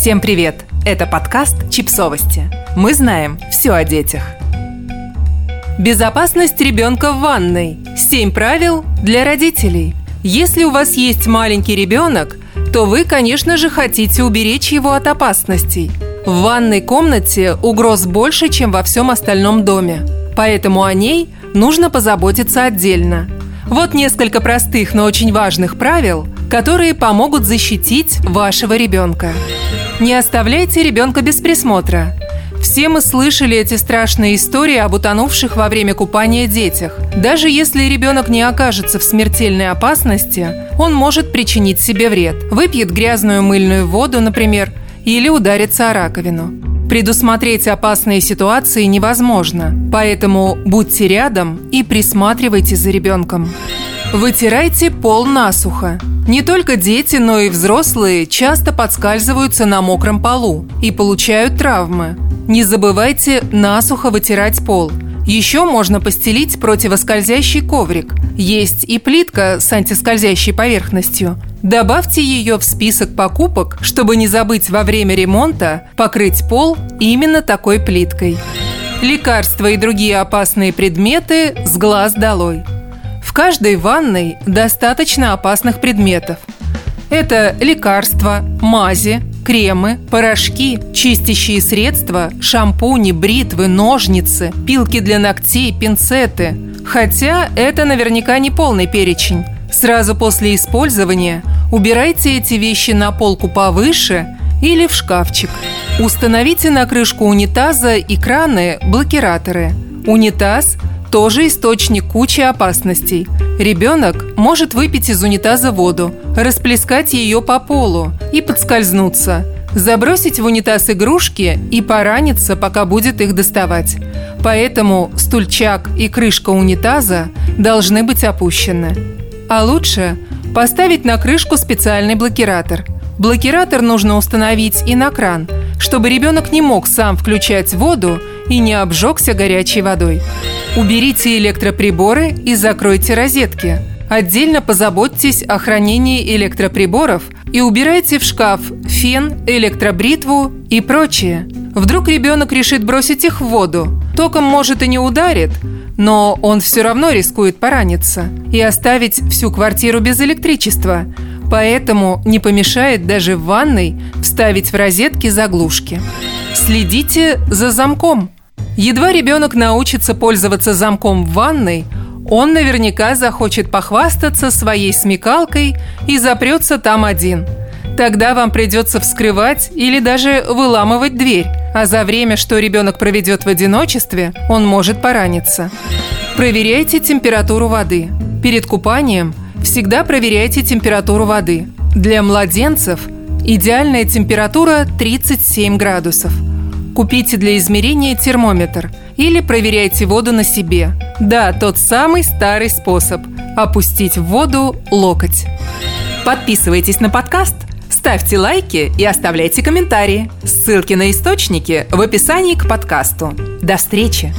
Всем привет! Это подкаст «Чипсовости». Мы знаем все о детях. Безопасность ребенка в ванной. Семь правил для родителей. Если у вас есть маленький ребенок, то вы, конечно же, хотите уберечь его от опасностей. В ванной комнате угроз больше, чем во всем остальном доме. Поэтому о ней нужно позаботиться отдельно. Вот несколько простых, но очень важных правил, которые помогут защитить вашего ребенка. Не оставляйте ребенка без присмотра. Все мы слышали эти страшные истории об утонувших во время купания детях. Даже если ребенок не окажется в смертельной опасности, он может причинить себе вред. Выпьет грязную мыльную воду, например, или ударится о раковину. Предусмотреть опасные ситуации невозможно, поэтому будьте рядом и присматривайте за ребенком. Вытирайте пол насухо. Не только дети, но и взрослые часто подскальзываются на мокром полу и получают травмы. Не забывайте насухо вытирать пол. Еще можно постелить противоскользящий коврик. Есть и плитка с антискользящей поверхностью. Добавьте ее в список покупок, чтобы не забыть во время ремонта покрыть пол именно такой плиткой. Лекарства и другие опасные предметы с глаз долой. В каждой ванной достаточно опасных предметов. Это лекарства, мази, кремы, порошки, чистящие средства, шампуни, бритвы, ножницы, пилки для ногтей, пинцеты. Хотя это наверняка не полный перечень. Сразу после использования убирайте эти вещи на полку повыше или в шкафчик. Установите на крышку унитаза и краны блокираторы. Унитаз тоже источник кучи опасностей. Ребенок может выпить из унитаза воду, расплескать ее по полу и подскользнуться, забросить в унитаз игрушки и пораниться, пока будет их доставать. Поэтому стульчак и крышка унитаза должны быть опущены. А лучше поставить на крышку специальный блокиратор. Блокиратор нужно установить и на кран, чтобы ребенок не мог сам включать воду и не обжегся горячей водой. Уберите электроприборы и закройте розетки. Отдельно позаботьтесь о хранении электроприборов и убирайте в шкаф фен, электробритву и прочее. Вдруг ребенок решит бросить их в воду. Током, может, и не ударит, но он все равно рискует пораниться и оставить всю квартиру без электричества. Поэтому не помешает даже в ванной вставить в розетки заглушки. Следите за замком. Едва ребенок научится пользоваться замком в ванной, он наверняка захочет похвастаться своей смекалкой и запрется там один. Тогда вам придется вскрывать или даже выламывать дверь, а за время, что ребенок проведет в одиночестве, он может пораниться. Проверяйте температуру воды. Перед купанием всегда проверяйте температуру воды. Для младенцев идеальная температура 37 градусов – Купите для измерения термометр или проверяйте воду на себе. Да, тот самый старый способ – опустить в воду локоть. Подписывайтесь на подкаст, ставьте лайки и оставляйте комментарии. Ссылки на источники в описании к подкасту. До встречи!